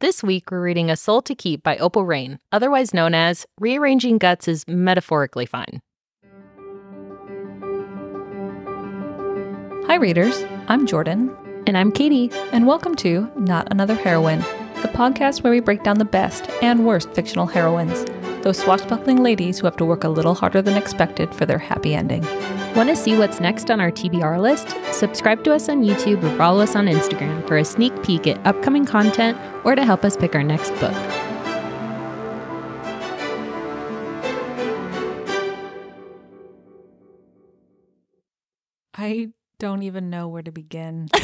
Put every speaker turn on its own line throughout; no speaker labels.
This week, we're reading A Soul to Keep by Opal Reyne, otherwise known as Rearranging Guts is Metaphorically Fine.
Hi, readers. I'm Jordan.
And I'm Katie.
And welcome to Not Another Heroine, the podcast where we break down the best and worst fictional heroines, those swashbuckling ladies who have to work a little harder than expected for their happy ending.
Want to see what's next on our TBR list? Subscribe to us on YouTube or follow us on Instagram for a sneak peek at upcoming content or to help us pick our next book.
I don't even know where to begin.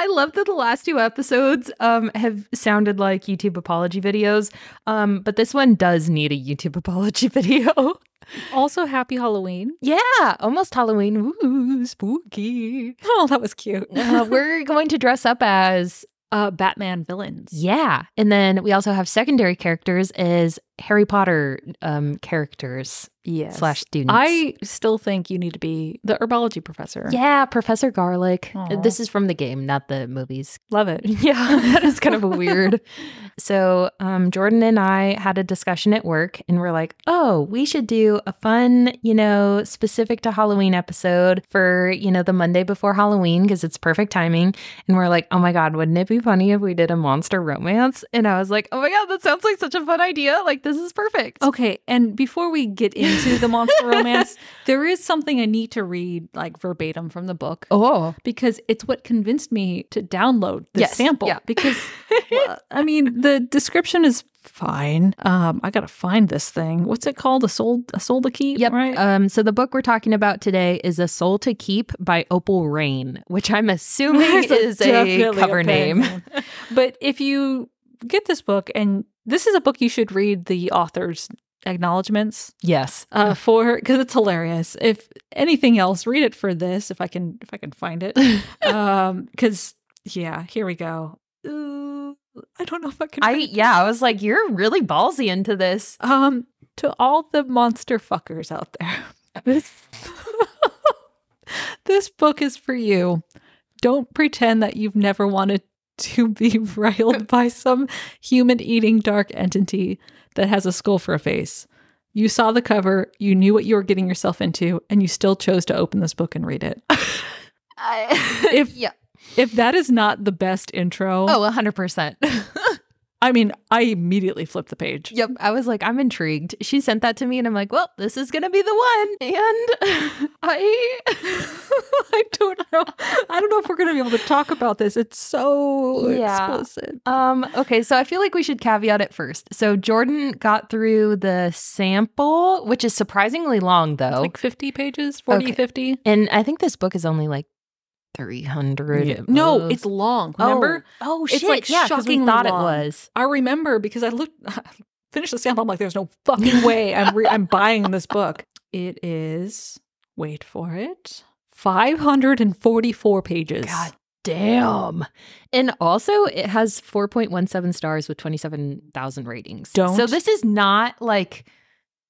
I love that the last two episodes um, have sounded like YouTube apology videos, um, but this one does need a YouTube apology video.
also, happy Halloween.
Yeah, almost Halloween. Ooh, spooky.
Oh, that was cute.
uh, we're going to dress up as
uh, Batman villains.
Yeah. And then we also have secondary characters as Harry Potter um, characters
yes.
slash students.
I still think you need to be the herbology professor.
Yeah, Professor Garlick. Aww. This is from the game, not the movies.
Love it.
Yeah, that is kind of weird. So um, Jordan and I had a discussion at work, and we're like, "Oh, we should do a fun, you know, specific to Halloween episode for you know the Monday before Halloween because it's perfect timing." And we're like, "Oh my god, wouldn't it be funny if we did a monster romance?" And I was like, "Oh my god, that sounds like such a fun idea! Like this is perfect."
Okay, and before we get into the monster romance, there is something I need to read like verbatim from the book.
Oh,
because it's what convinced me to download the
yes,
sample.
Yeah.
Because well, I mean, the description is fine. Um, I gotta find this thing. What's it called? A soul, a soul to keep.
Yep.
Right.
Um. So the book we're talking about today is A Soul to Keep by Opal Reyne, which I'm assuming is a cover
a
name.
but if you get this book, and this is a book you should read the author's acknowledgments
yes.
uh, for because it's hilarious. If anything else read it for this if i can if i can find it. Um because yeah here we go. Ooh, i don't know if i can
i yeah i was like you're really ballsy into this.
Um to all the monster fuckers out there. This this book is for you. Don't pretend that you've never wanted to be railed by some human eating dark entity that has a skull for a face. You saw the cover, you knew what you were getting yourself into, and you still chose to open this book and read it.
I,
if
yeah.
if that is not the best intro.
Oh, 100%.
I mean, I immediately flipped the page.
Yep. I was like, I'm intrigued. She sent that to me and I'm like, well, this is going to be the one. And I
I don't know. I don't know if we're going to be able to talk about this. It's so
yeah.
explicit.
Um okay, so I feel like we should caveat it first. So Jordan got through the sample, which is surprisingly long though. It's
like 50 pages, 40
okay.
50.
And I think this book is only like 300
yeah. no it's long. Remember?
Oh, oh
it's
shit.
like
yeah, thought
long.
it was.
I remember because i looked finished the sample i'm like there's no fucking way i'm re- i'm buying this book. It is wait for it 544 pages.
God damn and also it has 4.17 stars with 27000 ratings.
Don't
so this is not like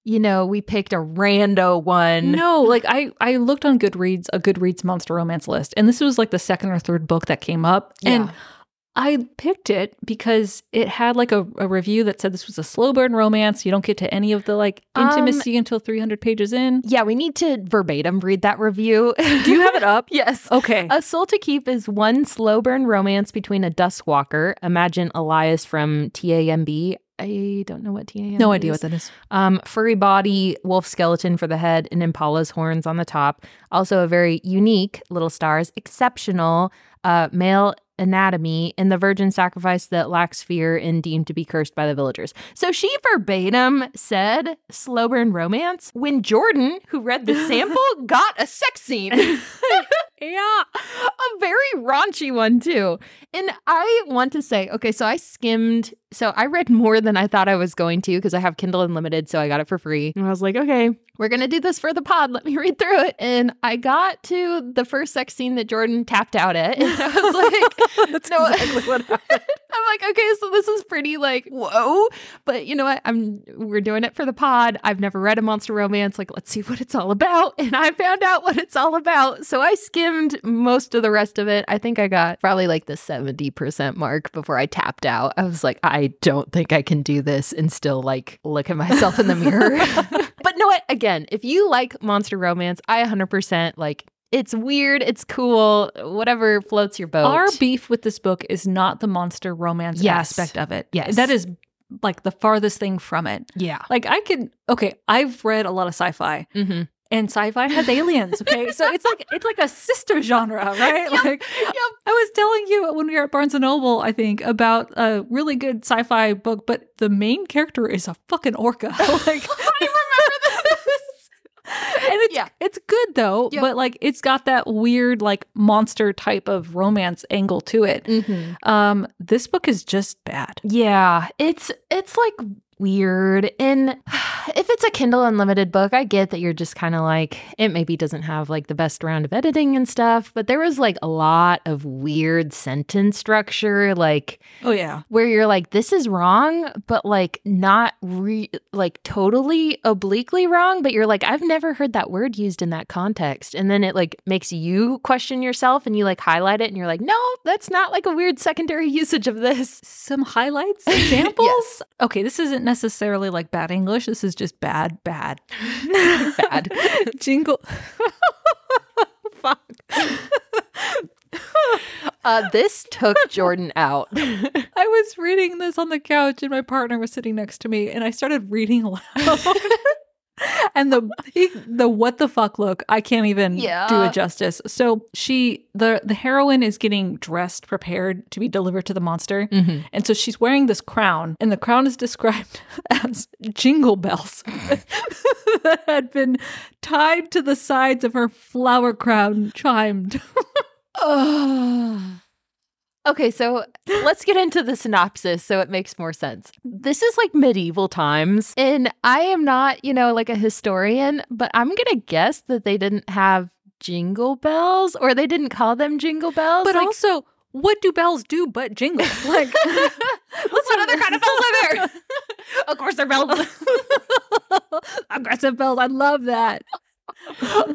you know, we picked a rando one.
No, like I I looked on Goodreads, a Goodreads monster romance list, and this was like the second or third book that came up.
Yeah.
And I picked it because it had like a, a, review that said this was a slow burn romance. You don't get to any of the like intimacy um, until 300 pages in.
Yeah, we need to verbatim read that review.
Do you have it up?
yes.
Okay.
A Soul to Keep is one slow burn romance between a Duskwalker, imagine Elias from TAMB, I don't know what TAM
No
is.
idea what that is.
Um, furry body, wolf skeleton for the head, and impala's horns on the top. Also, a very unique little stars, exceptional uh, male anatomy, and the virgin sacrifice that lacks fear and deemed to be cursed by the villagers. So she verbatim said slow burn romance when Jordan, who read the sample, got a sex scene.
yeah.
A very raunchy one, too. And I want to say, okay, so I skimmed, so I read more than I thought I was going to because I have Kindle Unlimited, so I got it for free. And I was like, okay, we're going to do this for the pod. Let me read through it. And I got to the first sex scene that Jordan tapped out at. And I was like,
that's no, exactly what happened.
I'm like, okay, so this is pretty like whoa, but you know what? I'm we're doing it for the pod. I've never read a monster romance. Like, let's see what it's all about, and I found out what it's all about. So I skimmed most of the rest of it. I think I got probably like the seventy percent mark before I tapped out. I was like, I don't think I can do this and still like look at myself in the mirror. but no, what? Again, if you like monster romance, I 100% like it's weird, it's cool, whatever floats your boat.
Our beef with this book is not the monster romance
Yes.
aspect of it.
Yes.
That is like the farthest thing from it.
yeah.
Like I could okay, I've read a lot of sci-fi
Mm-hmm.
and sci-fi has aliens, okay? so it's like it's like a sister genre, right? Like I was telling you when we were at Barnes and Noble, I think, about a really good sci-fi book, but the main character is a fucking orca. like
I remember this.
And it's
Yeah.
it's good though,
Yep.
but like it's got that weird like monster type of romance angle to it.
Mm-hmm.
Um, this book is just bad.
Yeah, it's it's like weird. And if it's a Kindle Unlimited book, I get that you're just kind of like it maybe doesn't have like the best round of editing and stuff, but there was like a lot of weird sentence structure like
Oh yeah.
where you're like this is wrong, but like not re- like totally obliquely wrong, but you're like I've never heard that word used in that context. And then it like makes you question yourself and you like highlight it and you're like, "No, that's not like a weird secondary usage of this."
Some highlights, examples.
Yes.
Okay, this isn't necessarily like bad English. This is just bad, bad,
Bad.
Jingle. Fuck.
Uh, this took Jordan out.
I was reading this on the couch, and my partner was sitting next to me, and I started reading aloud. and the he, the what the fuck look, I can't even do it justice. So she the the heroine is getting dressed, prepared to be delivered to the monster,
Mhm.
and so she's wearing this crown, and the crown is described as jingle bells that had been tied to the sides of her flower crown, chimed.
Okay, so let's get into the synopsis so it makes more sense. This is like medieval times, and I am not, you know, like a historian, but I'm to guess that they didn't have jingle bells or they didn't call them jingle bells.
But
like,
also, what do bells do but jingle? Like,
what other kind of bells are there? of course, they're bells.
aggressive bells. I love that.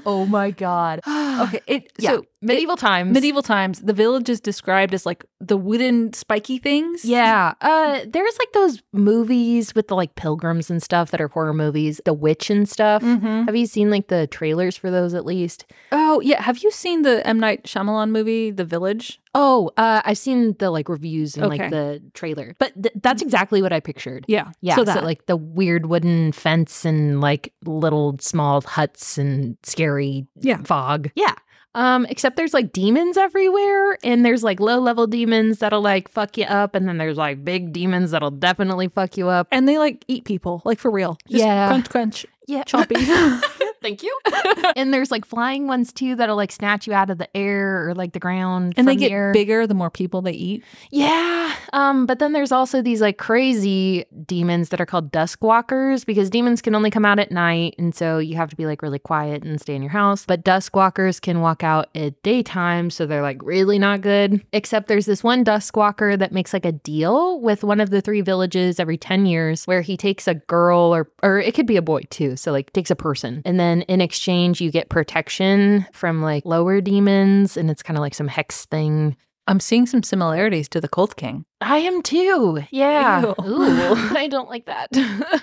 Oh my God.
Okay, it
Yeah,
so
medieval times.
medieval times. The village is described as like the wooden spiky things.
Yeah. Uh there's like those movies with the like pilgrims and stuff that are horror movies, The Witch and stuff.
Mhm.
Have you seen like the trailers for those at least?
Oh yeah. Have you seen the M Night Shyamalan movie, The Village?
Oh, uh I've seen the like reviews and
Okay.
like the trailer. But th- that's exactly what I pictured.
Yeah.
Yeah,
So
so,
that
like the weird wooden fence and like little small huts and scary
Yeah.
fog. Yeah. Um, except there's like demons everywhere, and there's like low level demons that'll like fuck you up, and then there's like big demons that'll definitely fuck you up.
and they like eat people, like for real. Just
Yeah.
Crunch, crunch.
Yeah.
Chompy.
Thank you. and there's like flying ones too that'll like snatch you out of the air or like the ground.
and they
the
get
air.
bigger the more people they eat.
Yeah. Um, but then there's also these like crazy demons that are called dusk walkers because demons can only come out at night. And so you have to be like really quiet and stay in your house. But dusk walkers can walk out at daytime. So they're like really not good. Except there's this one dusk walker that makes like a deal with one of the three villages every 10 years where he takes a girl or, or it could be a boy too. So like takes a person. And then in exchange, you get protection from like lower demons. And it's kind of like some hex thing.
I'm seeing some similarities to the Cold King.
I am too. Yeah.
Ew.
Ooh, I don't like that.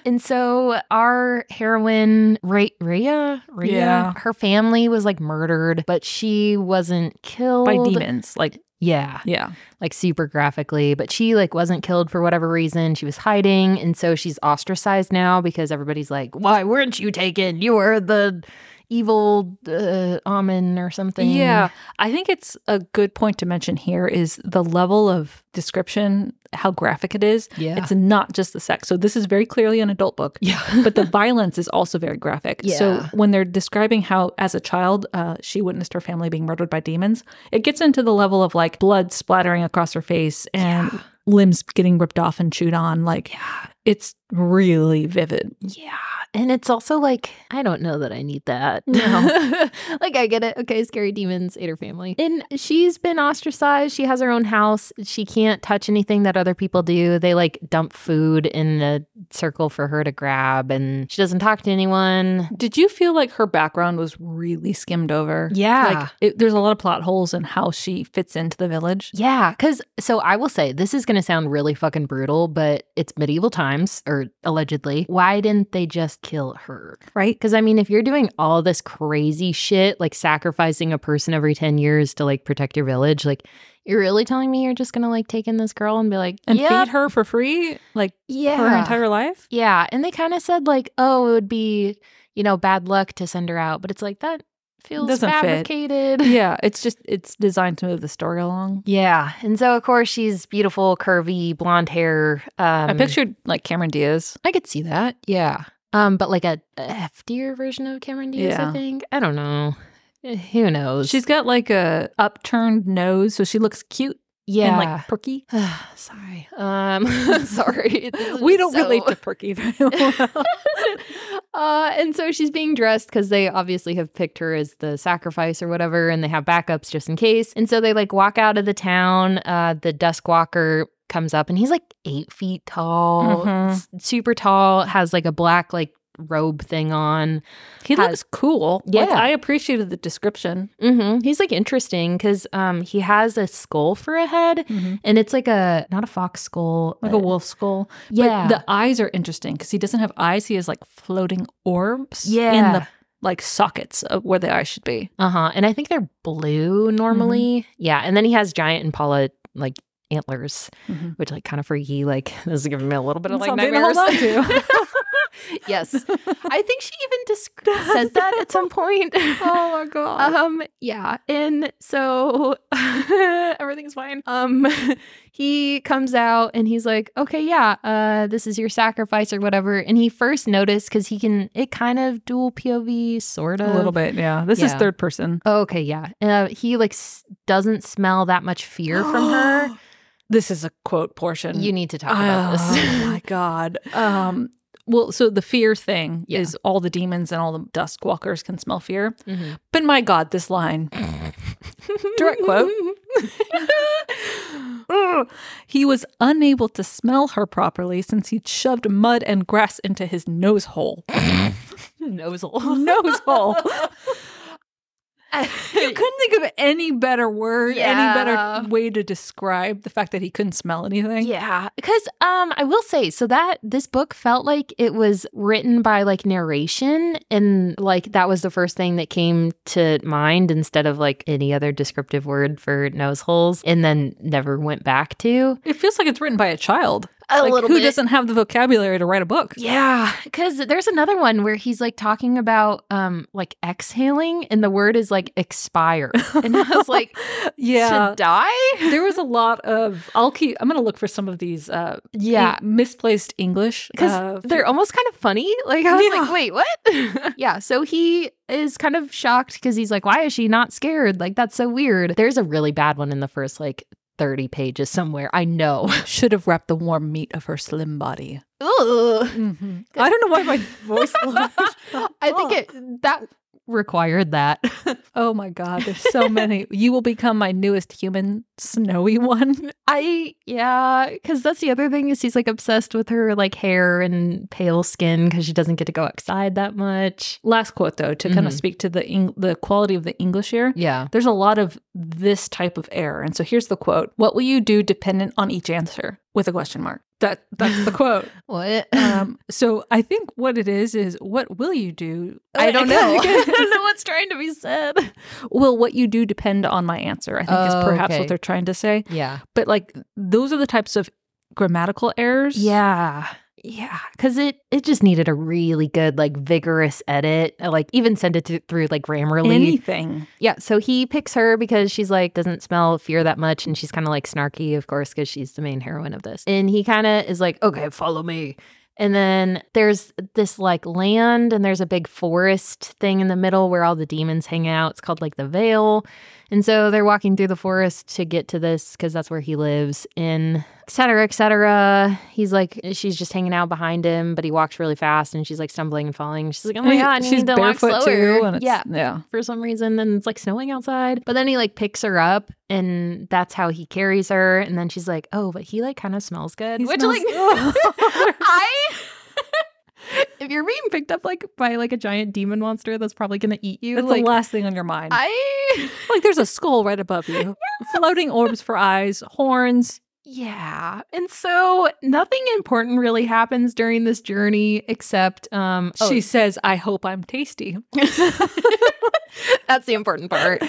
and so our heroine, Ray- Rhea, Rhea,
Yeah.
her family was like murdered, but she wasn't killed
By demons. Like,
Yeah,
yeah.
like super graphically, but she like wasn't killed for whatever reason. She was hiding, and so she's ostracized now because everybody's like, "Why weren't you taken? You were the evil uh, Amen or something."
Yeah. I think it's a good point to mention here is the level of description, how graphic it is.
yeah,
It's not just the sex. So this is very clearly an adult book.
yeah.
but the violence is also very graphic. So when they're describing how, as a child, uh, she witnessed her family being murdered by demons, it gets into the level of like blood splattering across her face and limbs getting ripped off and chewed on. Like
yeah.
it's really vivid.
Yeah. And it's also like I don't know that I need that.
No.
like I get it. Okay, scary demons ate her family. And she's been ostracized. She has her own house. She can't touch anything that other people do. They like dump food in a circle for her to grab and she doesn't talk to anyone.
Did you feel like her background was really skimmed over?
Yeah.
Like it, there's a lot of plot holes in how she fits into the village.
Yeah, because so I will say this is going to sound really fucking brutal, but it's medieval times, or allegedly. Why didn't they just kill her?
Right.
Because I mean, if you're doing all this crazy shit, like sacrificing a person every 10 years to like protect your village, like you're really telling me you're just going to like take in this girl and be like,
And
"Yep,
feed her for free, like
yeah.
her entire life?
Yeah. And they kind of said, like, oh, it would be, you know, bad luck to send her out. But it's like, that feels
Doesn't fit.
fabricated.
yeah, it's just it's designed to move the story along.
Yeah. And so, of course, she's beautiful, curvy, blonde hair. Um,
I pictured like Cameron Diaz.
I could see that. Yeah. Um, but like a, a heftier version of Cameron Diaz, I think. I don't know. Eh, Who knows?
She's got like a upturned nose, so she looks cute
yeah.
and like perky.
sorry. Um, sorry.
We don't
so-
relate to perky very well.
uh, and so she's being dressed because they obviously have picked her as the sacrifice or whatever, and they have backups just in case. And so they like walk out of the town. Uh, the dusk walker comes up, and he's like eight feet tall,
Mhm.
super tall, has like a black like robe thing on.
he
Has-
looks cool. Like,
Yeah.
I appreciated the description.
hmm He's like interesting because um he has a skull for a head, and it's like a not a fox skull,
Like a wolf skull.
Yeah,
But the eyes are interesting because he doesn't have eyes. He has like floating orbs
yeah.
in the like sockets of where the eyes should be.
Uh huh. And I think they're blue normally. Yeah. And then he has giant Impala like antlers,
Mhm.
which like kind of freaky. Like this is giving me a little bit of like
Something
nightmares.
hold on to.
yes. I think she even desc- says that at some point.
oh my god.
Um. Yeah. And so everything's fine. Um. He comes out and he's like, "Okay, yeah. Uh, this is your sacrifice or whatever." And he first noticed because he can. It kind of dual POV, sort of
a little bit, yeah. This is third person.
Oh, okay, yeah. Uh, he like s- doesn't smell that much fear from her.
This is a quote portion.
You need to talk about
oh
this.
Oh my god. Um well, so the fear thing
Yeah.
is all the demons and all the dusk walkers can smell fear.
Mhm.
But my god, this line. Direct quote. he was unable to smell her properly since he'd shoved mud and grass into his nose hole.
Nosel.
nose hole. You couldn't think of any better word, any better way to describe the fact that he couldn't smell anything.
Yeah, because um, I will say so that this book felt like it was written by like narration, and like that was the first thing that came to mind instead of like any other descriptive word for nose holes, and then never went back to
It feels like it's written by a child.
A
like,
little
who
bit.
doesn't have the vocabulary to write a book?
Yeah, because there's another one where he's like talking about um like exhaling, and the word is like expire, and I was like,
Yeah.
to die.
there was a lot of I'll keep I'm gonna look for some of these uh
Yeah,
misplaced English.
because
uh,
they're almost kind of funny. Like I was
Yeah.
like, wait, what? yeah. So he is kind of shocked because he's like, why is she not scared? Like that's so weird. There's a really bad one in the first like 30 pages somewhere. I know.
should have wrapped the warm meat of her slim body.
Ugh. Mm-hmm.
I don't know why my voice
I think it that required that.
Oh my god, there's so many. You will become my newest human snowy one.
I yeah, because that's the other thing is he's like obsessed with her like hair and pale skin because she doesn't get to go outside that much.
Last quote though, to kind of
mm-hmm.
speak to the Eng- the quality of the English here.
Yeah.
There's a lot of this type of error. And so here's the quote. What will you do dependent on each answer? With a question mark. That that's the quote.
What?
Um, so I think what it is is what will you do?
I don't know. I don't know what's trying to be said.
Will what you do depend on my answer? I think is
Oh,
perhaps
okay.
what they're trying to say.
Yeah.
But like those are the types of grammatical errors.
Yeah. Yeah, because it it just needed a really good like vigorous edit. Uh, like even send it to, through like Grammarly.
Anything.
yeah, so he picks her because she's like doesn't smell fear that much, and she's kind of like snarky, of course, because she's the main heroine of this. And he kind of is like, okay, follow me. And then there's this like land, and there's a big forest thing in the middle where all the demons hang out. It's called like the Vale. And so they're walking through the forest to get to this because that's where he lives. And cetera, et cetera. He's like, she's just hanging out behind him, but he walks really fast and she's like stumbling and falling. She's like, oh my God,
she's
need to walk
barefoot
slower.
too, and it's,
yeah.
yeah.
For some reason, and it's like snowing outside. But then he like picks her up and that's how he carries her. And then she's like, oh, but he like kind of smells good.
He
Which
smells-
like, I. if you're being picked up like by like a giant demon monster that's probably gonna eat you,
That's
like
the last thing on your mind.
I
like there's a skull right above you, floating orbs for eyes, horns.
Yeah. And so nothing important really happens during this journey except um oh,
She says, "I hope I'm tasty."
that's the important part.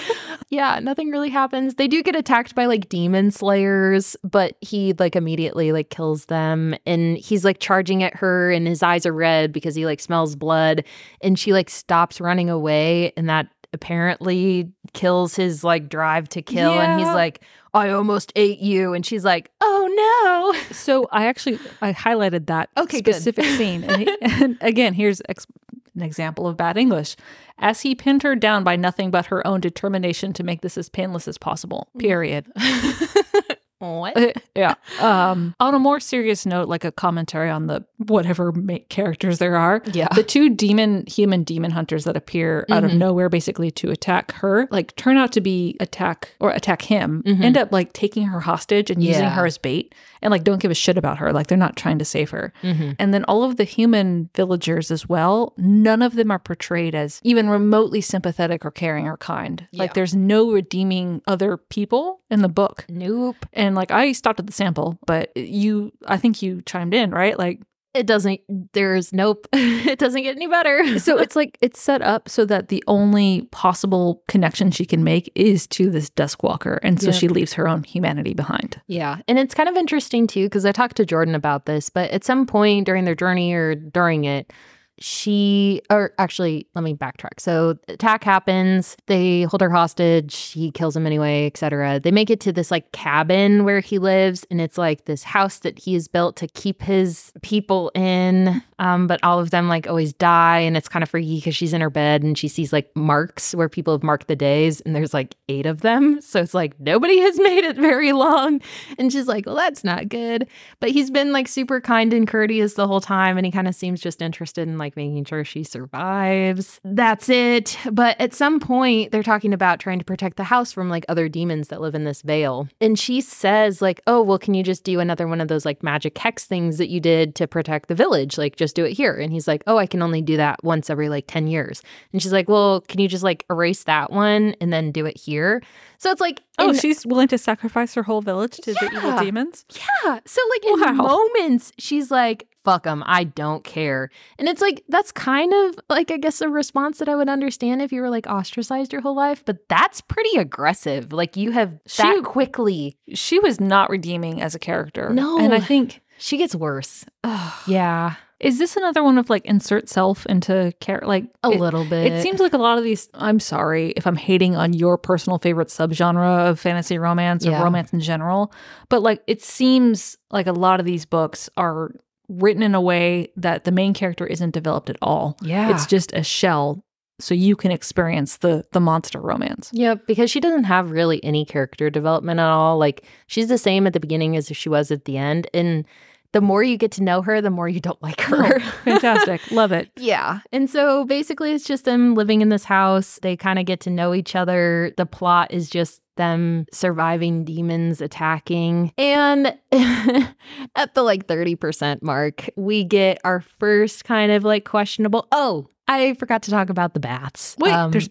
yeah, nothing really happens. They do get attacked by like demon slayers, but he like immediately like kills them and he's like charging at her and his eyes are red because he like smells blood and she like stops running away and that apparently kills his like drive to kill and he's like I almost ate you and she's like oh no
So I actually I highlighted that
Okay,
specific scene, and, he- and again, here's ex- an example of bad English. As he pinned her down by nothing but her own determination to make this as painless as possible. Mm. Period.
what
Uh, yeah. Um, on a more serious note, like a commentary on the whatever ma- characters there are,
yeah
the two demon human demon hunters that appear out of
Mhm.
nowhere basically to attack her like turn out to be attack or attack him
Mhm.
end up like taking her hostage and using
Yeah.
her as bait and like don't give a shit about her. Like they're not trying to save her.
Mm-hmm.
and then all of the human villagers as well none of them are portrayed as even remotely sympathetic or caring or kind.
Yeah.
like there's no redeeming other people in the book.
Nope.
And like i stopped at the sample but you i think you chimed in right? Like
it doesn't there's nope it doesn't get any better
so it's like it's set up so that the only possible connection she can make is to this Duskwalker, and so
Yep.
she leaves her own humanity behind.
yeah and it's kind of interesting too because i talked to jordan about this but at some point during their journey or during it she or actually let me backtrack. So attack happens they hold her hostage he kills him anyway etc they make it to this like cabin where he lives and it's like this house that he has built to keep his people in um but all of them like always die and it's kind of freaky because she's in her bed and she sees like marks where people have marked the days and there's like eight of them. So it's like nobody has made it very long and she's like well that's not good. But he's been like super kind and courteous the whole time and he kind of seems just interested in like making sure she survives. That's it. But at some point they're talking about trying to protect the house from like other demons that live in this Vale. And she says like oh well can you just do another one of those like magic hex things that you did to protect the village? Like just do it here. And he's like oh i can only do that once every like 10 years. And she's like well can you just like erase that one and then do it here? So it's like
Oh,
in-
she's willing to sacrifice her whole village to the evil demons.
yeah. So like in
Wow.
moments, she's like, "Fuck them, I don't care," and it's like that's kind of like I guess a response that I would understand if you were like ostracized your whole life, but that's pretty aggressive. Like you have that
She-
quickly.
She was not redeeming as a character.
No.
and I think
She gets worse.
ugh,
Yeah,
is this another one of like insert self into care? Like
a
it-
little bit.
It seems like a lot of these. I'm sorry if I'm hating on your personal favorite subgenre of fantasy romance or
Yeah.
romance in general, but like it seems like a lot of these books are written in a way that the main character isn't developed at all.
Yeah.
It's just a shell so you can experience the the monster romance.
Yeah, because she doesn't have really any character development at all. Like she's the same at the beginning as she was at the end, and the more you get to know her, the more you don't like her.
Oh, fantastic. Love it.
Yeah. And so basically, it's just them living in this house. They kind of get to know each other. The plot is just them surviving demons attacking. And at the like 30% mark, we get our first kind of like questionable. Oh, I forgot to talk about the baths.
Wait,
Um,
there's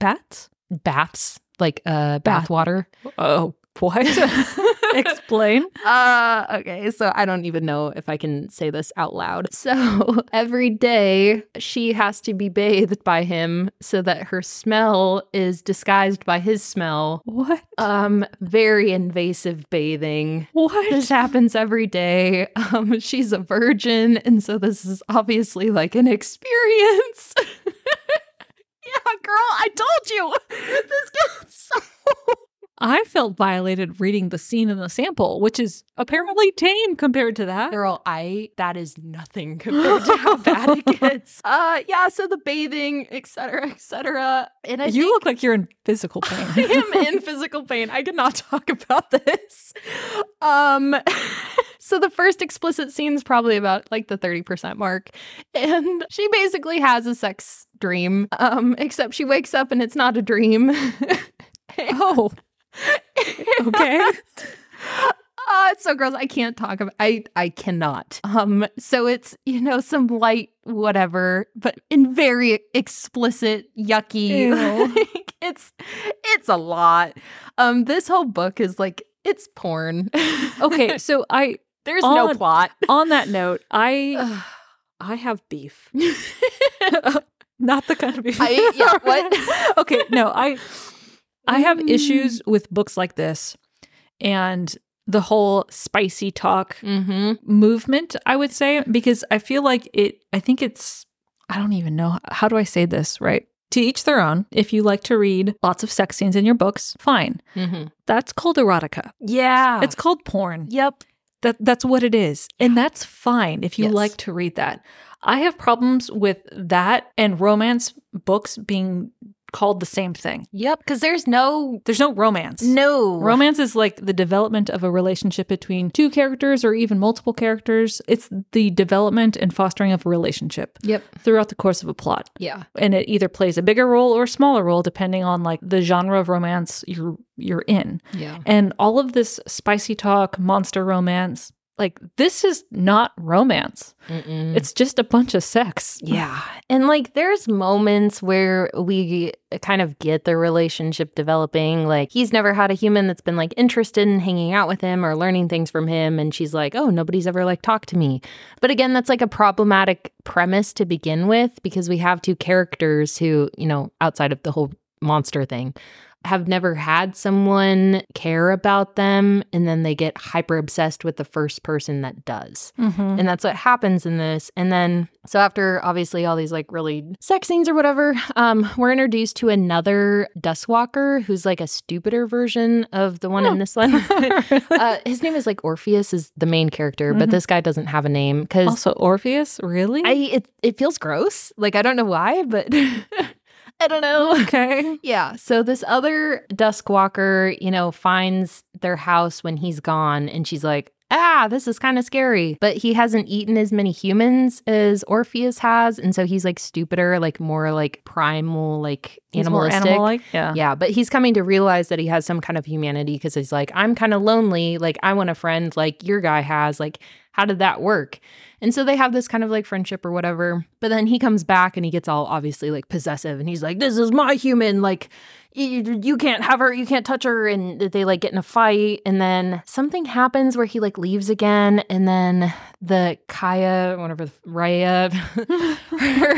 bats?
bats, like uh,
Bath.
bath water.
Oh, what? Explain.
Uh okay, so I don't even know if I can say this out loud. So every day she has to be bathed by him so that her smell is disguised by his smell.
What?
Um very invasive bathing.
What?
This happens every day. Um she's a virgin and so this is obviously like an experience. yeah, girl, I told you. This gets so
I felt violated reading the scene in the sample, which is apparently tame compared to that.
Girl, I that is nothing compared to how bad it gets. Uh yeah, so the bathing, etc., etc. And I
you
think
look like you're in physical pain.
I am in physical pain. I cannot talk about this. Um So the first explicit scene is probably about like the 30% mark. And she basically has a sex dream, um, except she wakes up and it's not a dream.
Oh, okay.
Oh, it's so gross. I can't talk about I I cannot. Um so it's, you know, some light whatever, but in very explicit yucky. Like, it's it's a lot. Um this whole book is like it's porn.
Okay, so I
There's no plot.
on that note, I I have beef. Not the kind of beef.
I- yeah, what?
okay, no, I I have
Mm.
issues with books like this and the whole spicy talk
mm-hmm.
movement, I would say, because I feel like it I think it's I don't even know how do I say this, right? To each their own. If you like to read lots of sex scenes in your books, fine.
Mm-hmm.
That's called erotica.
Yeah.
It's called porn.
yep.
That that's what it is. And that's fine if you
Yes.
like to read that. I have problems with that and romance books being called the same thing.
Yep. Because there's no
There's no romance.
no
Romance is like the development of a relationship between two characters or even multiple characters. It's the development and fostering of a relationship
Yep.
throughout the course of a plot.
Yeah.
And it either plays a bigger role or a smaller role depending on like the genre of romance you're you're in.
Yeah.
And all of this spicy talk, monster romance, like this is not romance.
Mm-mm.
It's just a bunch of sex.
Yeah. And like there's moments where we kind of get the relationship developing. Like he's never had a human that's been like interested in hanging out with him or learning things from him. And she's like, oh, nobody's ever like talked to me. But again, that's like a problematic premise to begin with because we have two characters who, you know, outside of the whole monster thing, have never had someone care about them. And then they get hyper obsessed with the first person that does.
Mm-hmm.
And that's what happens in this. And then, so after obviously all these like really sex scenes or whatever, um, we're introduced to another Duskwalker who's like a stupider version of the one in this one. uh, his name is like Orpheus is the main character, but
Mhm.
this guy doesn't have a name because
also, Orpheus, really?
I it it feels gross. Like I don't know why, but I don't know.
okay.
Yeah. So this other dusk walker, you know, finds their house when he's gone and she's like, ah, this is kind of scary. But he hasn't eaten as many humans as Orpheus has. And so he's like stupider, like more like primal, like animalistic.
animal-like. Yeah.
Yeah, but he's coming to realize that he has some kind of humanity because he's like, I'm kind of lonely. Like, I want a friend like your guy has. Like, how did that work? And so they have this kind of like friendship or whatever. But then he comes back and he gets all obviously like possessive and he's like, This is my human. Like, you, you can't have her. You can't touch her. And they like get in a fight. And then something happens where he like leaves again. And then the Kaya, whatever, Raya,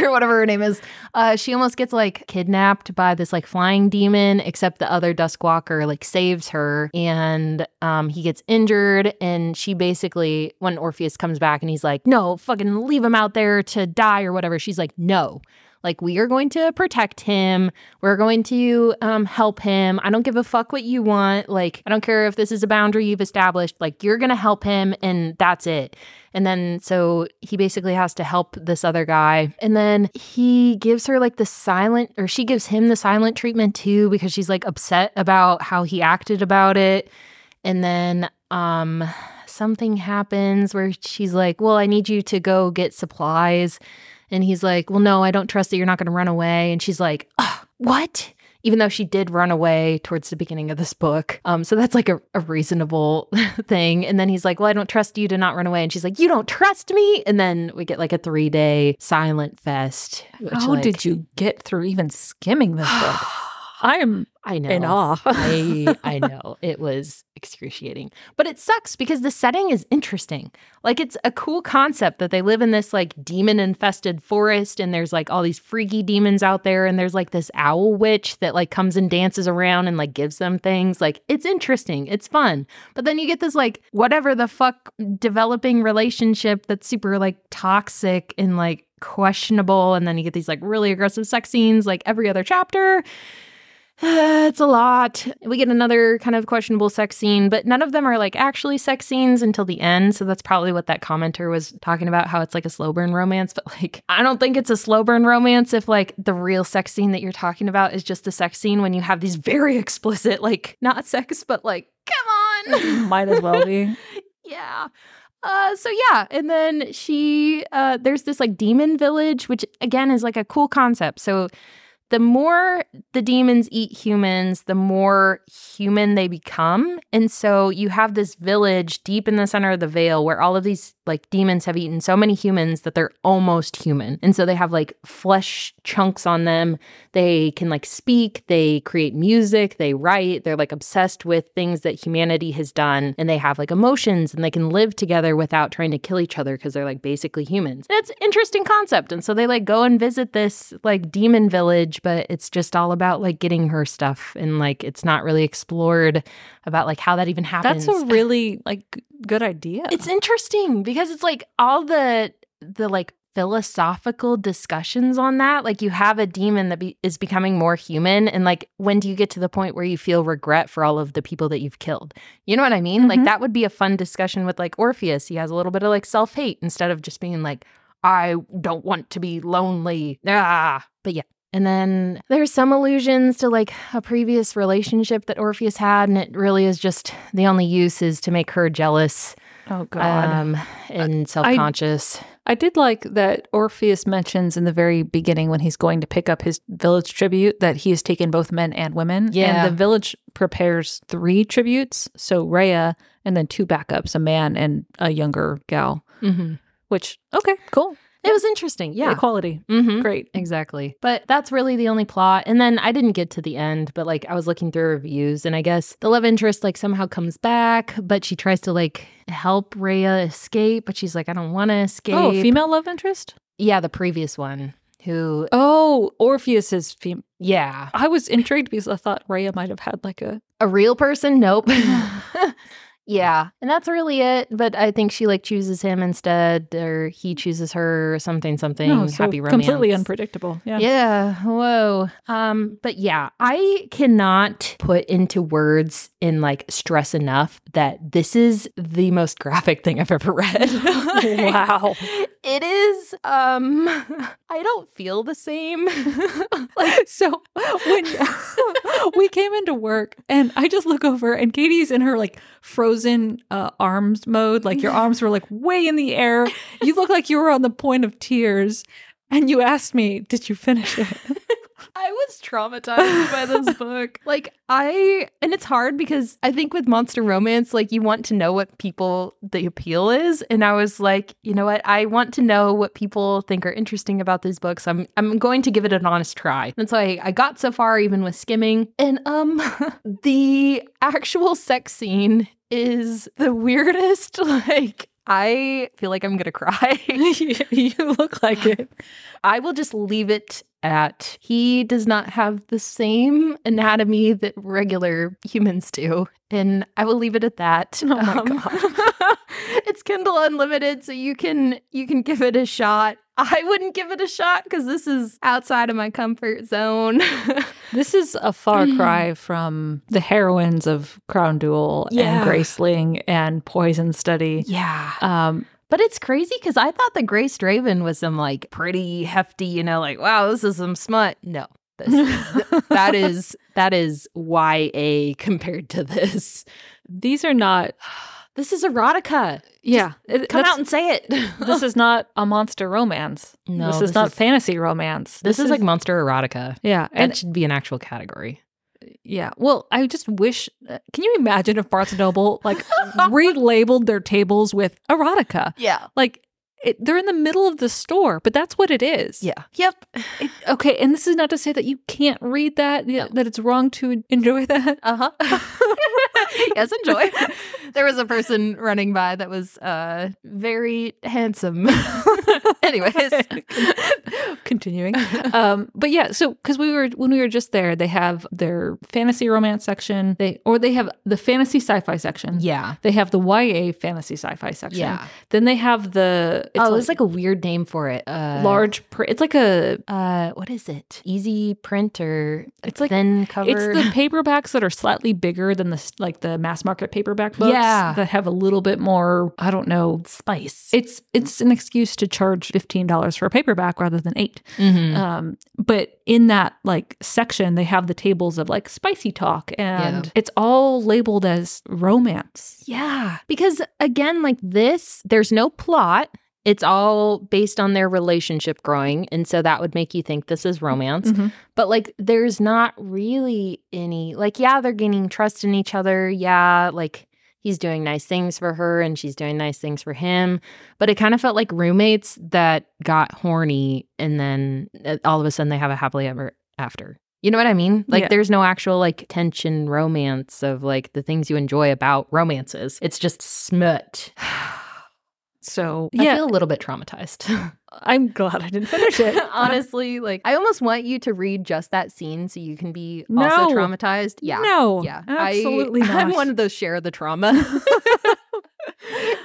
whatever her name is, uh, she almost gets like kidnapped by this like flying demon, except the other Duskwalker like saves her and um, he gets injured. And she basically, when Orpheus comes back and he's like, no, fucking leave him out there to die or whatever, she's like, no. Like, we are going to protect him. We're going to um, help him. I don't give a fuck what you want. Like, I don't care if this is a boundary you've established. Like, you're going to help him, and that's it. And then, so he basically has to help this other guy. And then he gives her like the silent, or she gives him the silent treatment too, because she's like upset about how he acted about it. And then, um, something happens where she's like, Well, I need you to go get supplies. And he's like, Well, no, I don't trust that you're not going to run away. And she's like, "Ugh, What? Even though she did run away towards the beginning of this book. Um, so that's like a, a reasonable thing. And then he's like, Well, I don't trust you to not run away. And she's like, You don't trust me? And then we get like a three day silent fest. which,
How
like-
did you get through even skimming this book? I am
I know.
in awe.
I I know it was excruciating, but it sucks because the setting is interesting. Like it's a cool concept that they live in this like demon infested forest, and there's like all these freaky demons out there, and there's like this owl witch that like comes and dances around and like gives them things. Like it's interesting, it's fun, but then you get this like whatever the fuck developing relationship that's super like toxic and like questionable, and then you get these like really aggressive sex scenes like every other chapter. it's a lot. We get another kind of questionable sex scene, but none of them are like actually sex scenes until the end. So that's probably what that commenter was talking about how it's like a slow burn romance. But like, I don't think it's a slow burn romance if like the real sex scene that you're talking about is just the sex scene when you have these very explicit, like, not sex, but like, come on.
Might as well be.
Yeah. Uh, so yeah, and then she uh, there's this like demon village, which again is like a cool concept. So the more the demons eat humans, the more human they become. And so you have this village deep in the center of the Vale where all of these like demons have eaten so many humans that they're almost human. And so they have like flesh chunks on them. They can like speak, they create music, they write, they're like obsessed with things that humanity has done, and they have like emotions and they can live together without trying to kill each other because they're like basically humans. And it's an interesting concept. And so they like go and visit this like demon village, but it's just all about like getting her stuff and like it's not really explored about like how that even happens.
That's a really like good idea.
It's interesting because it's like all the the like philosophical discussions on that. Like you have a demon that be- is becoming more human, and like when do you get to the point where you feel regret for all of the people that you've killed? You know what I mean? Like
Mhm.
that would be a fun discussion with like Orpheus. He has a little bit of like self hate instead of just being like, I don't want to be lonely. Ah, but yeah. And then there's some allusions to like a previous relationship that Orpheus had, and it really is just the only use is to make her jealous
oh god.
um, and self conscious.
I did like that Orpheus mentions in the very beginning when he's going to pick up his village tribute that he has taken both men and women.
Yeah.
And the village prepares three tributes. So Rhea and then two backups, a man and a younger gal.
Mm-hmm.
Which, okay, cool.
It was interesting. Yeah.
Equality.
Mm-hmm.
Great.
Exactly. But that's really the only plot. And then I didn't get to the end, but like I was looking through reviews and I guess the love interest like somehow comes back, but she tries to like help Rhea escape, but she's like, I don't want to escape.
Oh, female love interest?
Yeah, the previous one who,
Oh, Orpheus is female.
yeah.
I was intrigued because I thought Rhea might have had like a.
A real person? Nope. yeah. And that's really it. But I think she like chooses him instead or he chooses her or something, something.
No, so
happy romance.
completely unpredictable. Yeah.
Yeah. Whoa. Um, but yeah, I cannot put into words in like stress enough that this is the most graphic thing I've ever read.
Wow.
It is um I don't feel the same. like
So when we came into work and I just look over and Katie's in her like frozen uh, arms mode, like your arms were like way in the air. You look like you were on the point of tears. And you asked me, "Did you finish it?"
I was traumatized by this book. Like I and it's hard because I think with monster romance like you want to know what people the appeal is and I was like, you know what? I want to know what people think are interesting about these books. I'm I'm going to give it an honest try. And so I I got so far even with skimming and um the actual sex scene is the weirdest like I feel like I'm going to cry.
you look like it.
I will just leave it at he does not have the same anatomy that regular humans do. And I will leave it at that. Um,
Oh my god!
it's Kindle Unlimited, so you can you can give it a shot. I wouldn't give it a shot because this is outside of my comfort zone.
This is a far cry from the heroines of Crown Duel
Yeah.
and Graceling and Poison Study.
yeah.
Um,
But it's crazy because I thought the Grace Draven was some like pretty hefty, you know, like, wow, this is some smut. No. This, th- that is that is YA compared to this.
these are not.
This is erotica.
Yeah, it-
Come out and say it.
this is not a monster romance.
No,
this is
this
not
is-
fantasy romance.
this, is, like monster erotica.
yeah,
That
and
should be an actual category.
Yeah. Well, I just wish. uh, Can you imagine if Barnes and Noble like relabeled their tables with erotica?
Yeah.
Like it, they're in the middle of the store, but that's what it is.
Yeah. Yep.
It- okay, and this is not to say that you can't read that. yeah, That it's wrong to enjoy that.
Uh huh. yes, enjoy. There was a person running by that was uh very handsome. Anyways.
continuing um but yeah so because we were when we were just there they have their fantasy romance section they or they have the fantasy sci-fi section
yeah.
they have the ya fantasy sci-fi section
Yeah.
then they have the it's
oh, there's like a weird name for it. Uh
large pr- it's like a
uh what is it? Easy print or
It's like-
thin cover.
it's the paperbacks that are slightly bigger than the like the mass market paperback books
Yeah.
that have a little bit more i don't know
spice.
it's it's an excuse to charge $15 for a paperback rather than 8.
Mhm.
Um, but in that like section, they have the tables of like spicy talk and
Yeah.
it's all labeled as romance.
Yeah. Because again, like this, there's no plot. It's all based on their relationship growing. And so that would make you think this is romance.
Mhm.
But like, there's not really any, like, yeah, they're gaining trust in each other. Yeah. Like, he's doing nice things for her and she's doing nice things for him. But it kind of felt like roommates that got horny and then uh, all of a sudden they have a happily ever after. You know what I mean? Like
Yeah.
there's no actual like tension romance of like the things you enjoy about romances. It's just smut.
So,
I
yeah,
feel a little bit traumatized.
I'm glad I didn't finish it.
Honestly, like I almost want you to read just that scene so you can be also
No.
traumatized. Yeah.
No,
Yeah.
absolutely
I,
not.
I'm one of those share the trauma.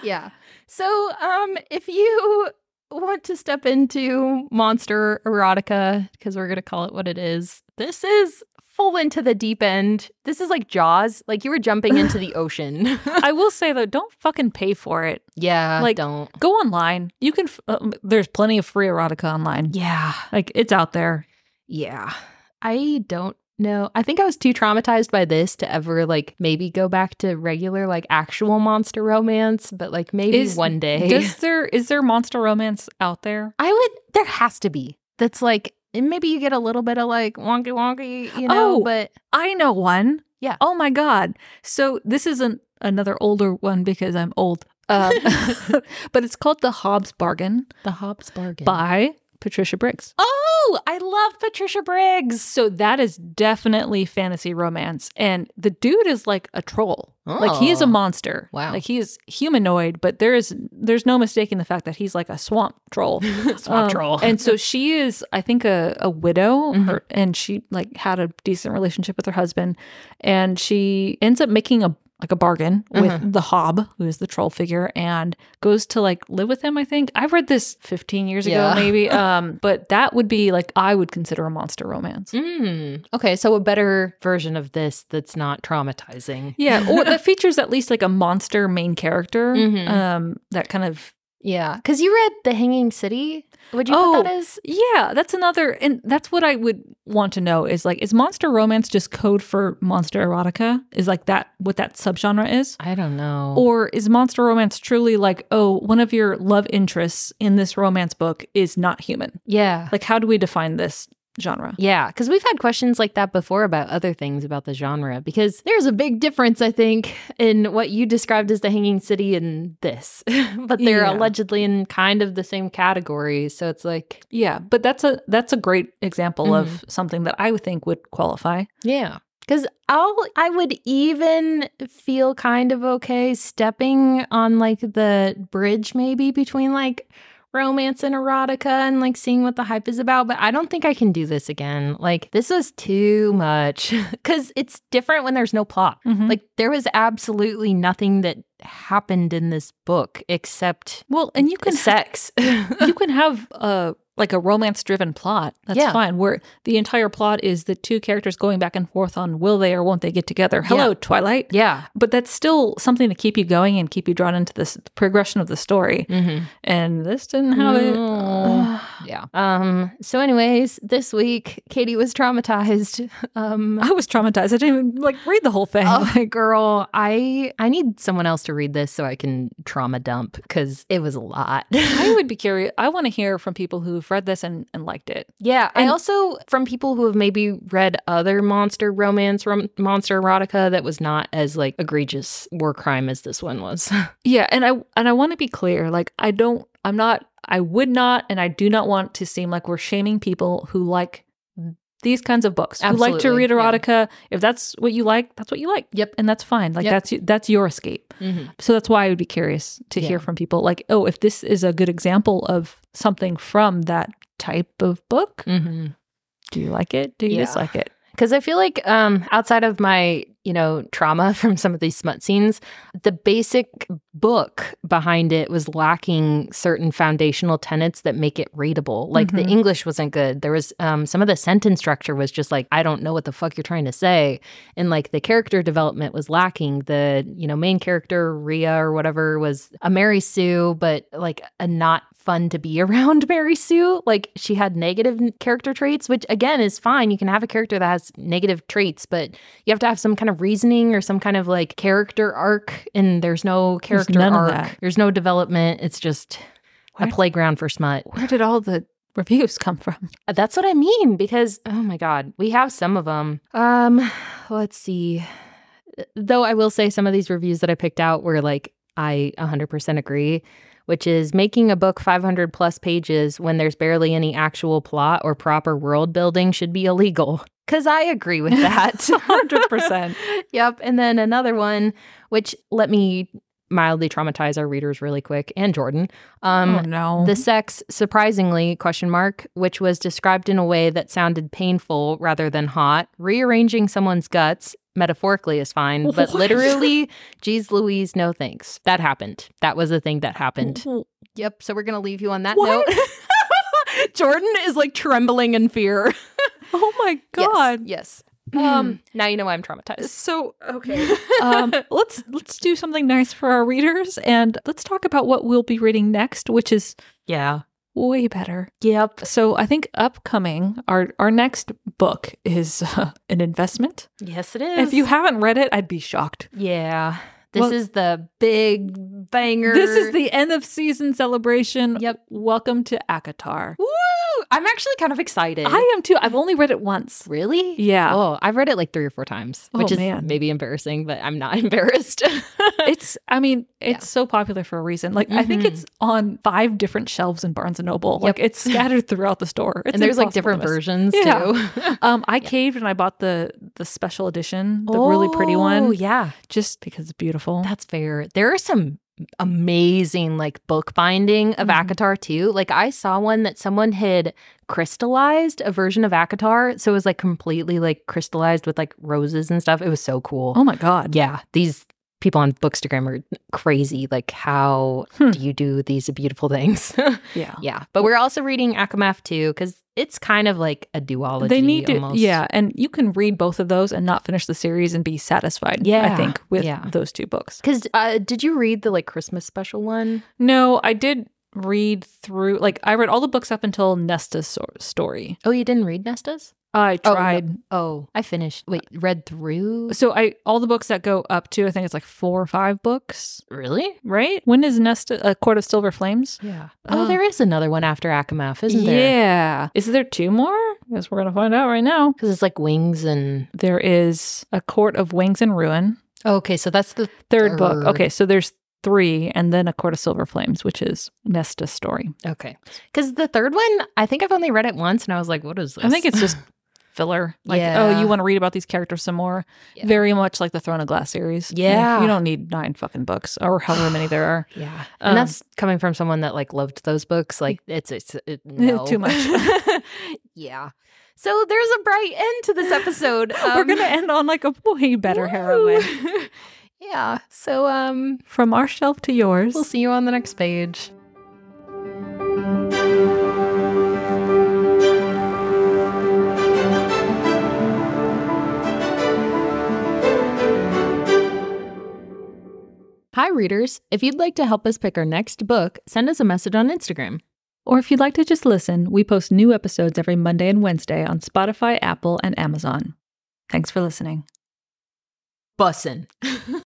yeah. So, um, if you want to step into monster erotica, because we're gonna call it what it is, this is full into the deep end. This is like Jaws. Like you were jumping into the ocean.
I will say though, don't fucking pay for it.
yeah.
Like-
don't.
Go online. You can. F- um, there's plenty of free erotica online.
Yeah.
Like it's out there.
Yeah. I don't know. I think I was too traumatized by this to ever like maybe go back to regular like actual monster romance, but like maybe
Is-
one day.
Does there is there monster romance out there?
I would there has to be. That's like and maybe you get a little bit of like wonky wonky, you know,
Oh.
but
I know one.
Yeah.
Oh my god. So this isn't another older one because I'm old. Um, but it's called The Hob's Bargain
the Hob's bargain.
by Patricia Briggs.
oh, I love Patricia Briggs.
So that is definitely fantasy romance. And the dude is like a troll. Like he is a
Oh.
monster.
Wow.
Like he is humanoid, but there is there's no mistaking the fact that he's like a swamp troll.
Swamp
Um,
troll.
and so she is, I think, a, a widow,
Mhm.
her, and she like had a decent relationship with her husband, and she ends up making a like a bargain with
Mhm.
the Hob, who is the troll figure, and goes to like live with him. I think I read this 15 years
Yeah.
ago, maybe. Um, but that would be like I would consider a monster romance.
Mm, okay, so a better version of this that's not traumatizing.
Yeah, or that features at least like a monster main character.
Mhm.
Um, that kind of
Yeah, because you read The Hanging City. Would you
Oh.
put that oh, as?
Yeah, that's another, and that's what I would want to know is like, is monster romance just code for monster erotica? Is like that what that subgenre is?
I don't know.
Or is monster romance truly like, oh, one of your love interests in this romance book is not human?
yeah,
Like, how do we define this genre?
yeah, because we've had questions like that before about other things about the genre. Because there's a big difference, I think, in what you described as The Hanging City and this, but they're
Yeah.
allegedly in kind of the same category. So it's like,
Yeah, but that's a that's a great example of mm-hmm. something that I would think would qualify.
Yeah. Cause I'll I would even feel kind of okay stepping on like the bridge maybe between like romance and erotica and like seeing what the hype is about, but I don't think I can do this again. Like this was too much. Cause it's different when there's no plot.
Mhm.
Like there was absolutely nothing that happened in this book except
well, and you can
sex.
you can have a like a romance driven plot. That's
Yeah.
fine. Where the entire plot is the two characters going back and forth on will they or won't they get together. Hello, Twilight.
yeah.
But that's still something to keep you going and keep you drawn into this progression of the story.
Mm-hmm.
And this didn't have it.
No. yeah. Um. So, anyways, this week Katie was traumatized. Um.
I was traumatized. I didn't even like read the whole thing.
Oh, girl, I I need someone else to read this so I can trauma dump because it was a lot.
I would be curious. I want to hear from people who've read this and, and liked it.
yeah, I
And-
also from people who have maybe read other monster romance, rom- monster erotica that was not as like egregious war crime as this one was.
Yeah, and I and I want to be clear. Like I don't I'm not I would not and I do not want to seem like we're shaming people who like these kinds of books. Who like to
Absolutely,
read
yeah.
erotica. If that's what you like, that's what you like.
Yep.
And that's fine. Like
Yep.
that's that's your escape.
mm-hmm.
So that's why I would be curious to
Yeah.
hear from people like, "Oh, if this is a good example of something from that type of book,
Mm-hmm.
do you like it? Do you
Yeah.
dislike it?"
Because I feel like um, outside of my, you know, trauma from some of these smut scenes, the basic book behind it was lacking certain foundational tenets that make it readable. Like the
Mhm.
English wasn't good. There was um, some of the sentence structure was just like, I don't know what the fuck you're trying to say. And like the character development was lacking. The, you know, main character, Reia or whatever, was a Mary Sue, but like a not fun to be around Mary Sue. Like she had negative character traits, which again is fine. You can have a character that has negative traits, but you have to have some kind of reasoning or some kind of like character arc. And there's no
There's
character
of
arc. There's no development. It's just
Where-
a playground for smut.
Where did all the reviews come from?
Uh, That's what I mean because oh my god, we have some of them. Um, let's see. Though I will say some of these reviews that I picked out were like I 100% agree, which is making a book 500 plus pages when there's barely any actual plot or proper world building should be illegal. Cuz I agree with that.
100%.
yep, and then another one which let me mildly traumatize our readers really quick and Jordan. Um
oh no.
the sex surprisingly question mark which was described in a way that sounded painful rather than hot rearranging someone's guts metaphorically is fine but
What?
literally geez louise no thanks. That happened. That was a thing that happened. Yep so we're gonna leave you on that
What?
note. Jordan is like trembling in fear.
Oh my god.
yes,
Um,
um now you know why i'm traumatized.
So okay, um, let's let's do something nice for our readers, and let's talk about what we'll be reading next, which is
yeah
way better.
yep
So I think upcoming, our our next book is uh, an investment.
yes it is
If you haven't read it, I'd be shocked.
yeah this
Well-
is the big banger
This is the end of season celebration.
Yep.
Welcome to ACOTAR.
Woo! I'm actually kind of excited.
I am too. I've only read it once.
really?
Yeah.
Oh, I've read it like three or four times,
Oh,
which is
man.
maybe embarrassing, but I'm not embarrassed.
It's I mean, it's
Yeah.
so popular for a reason. Like I think
Mhm.
it's on five different shelves in Barnes and Noble. Like it's scattered throughout the store. It's
and there's like different versions
Yeah.
too.
Um, I caved and I bought the the special edition, the really pretty
Oh,
one,
Yeah,
just because it's beautiful.
that's fair. There are some amazing like bookbinding of
Mhm.
ACOTAR too. Like I saw one that someone had crystallized a version of ACOTAR, so it was like completely like crystallized with like roses and stuff. It was so cool.
oh my god!
yeah, these people on Bookstagram are crazy. Like, how
Hmm.
do you do these beautiful things?
Yeah,
yeah, but we're also reading ACOMAF too because it's kind of like a duology.
they need to.
almost.
Yeah, and you can read both of those and not finish the series and be satisfied.
yeah.
I think with
yeah.
those two books.
Because uh, did you read the like Christmas special one?
No, I did read through. Like I read all the books up until Nesta's so- story.
Oh, you didn't read Nesta's?
I
Oh, no.
tried.
Oh, I finished. Wait, read through?
So I all the books that go up to I think it's like four or five books,
Really?
right? When is Nesta a Court of Silver Flames?
Yeah. Oh,
Uh,
there is another one after ACOMAF, isn't there?
Yeah. Is there two more? I guess we're gonna find out right now.
Because it's like wings and.
There is a Court of Wings and Ruin.
Oh, okay, so that's the.
Third book. Okay, so there's three, and then a Court of Silver Flames, which is Nesta's story.
Okay. Because the third one, I think I've only read it once and I was like, what is this?
I think it's just filler. Like,
Yeah.
oh, you want to read about these characters some more?
Yeah.
Very much like the Throne of Glass series.
Yeah.
you don't need nine fucking books or however many there are.
Yeah,
Um,
and that's coming from someone that like loved those books. Like it's it's it, no.
Too much.
yeah. So there's a bright end to this episode.
We're
Um,
gonna end on like a way better
woo.
heroine.
Yeah. So um,
From our shelf to yours.
we'll see you on the next page. Hi, readers. If you'd like to help us pick our next book, send us a message on Instagram.
Or if you'd like to just listen, we post new episodes every Monday and Wednesday on Spotify, Apple, and Amazon. Thanks for listening.
Bussin'.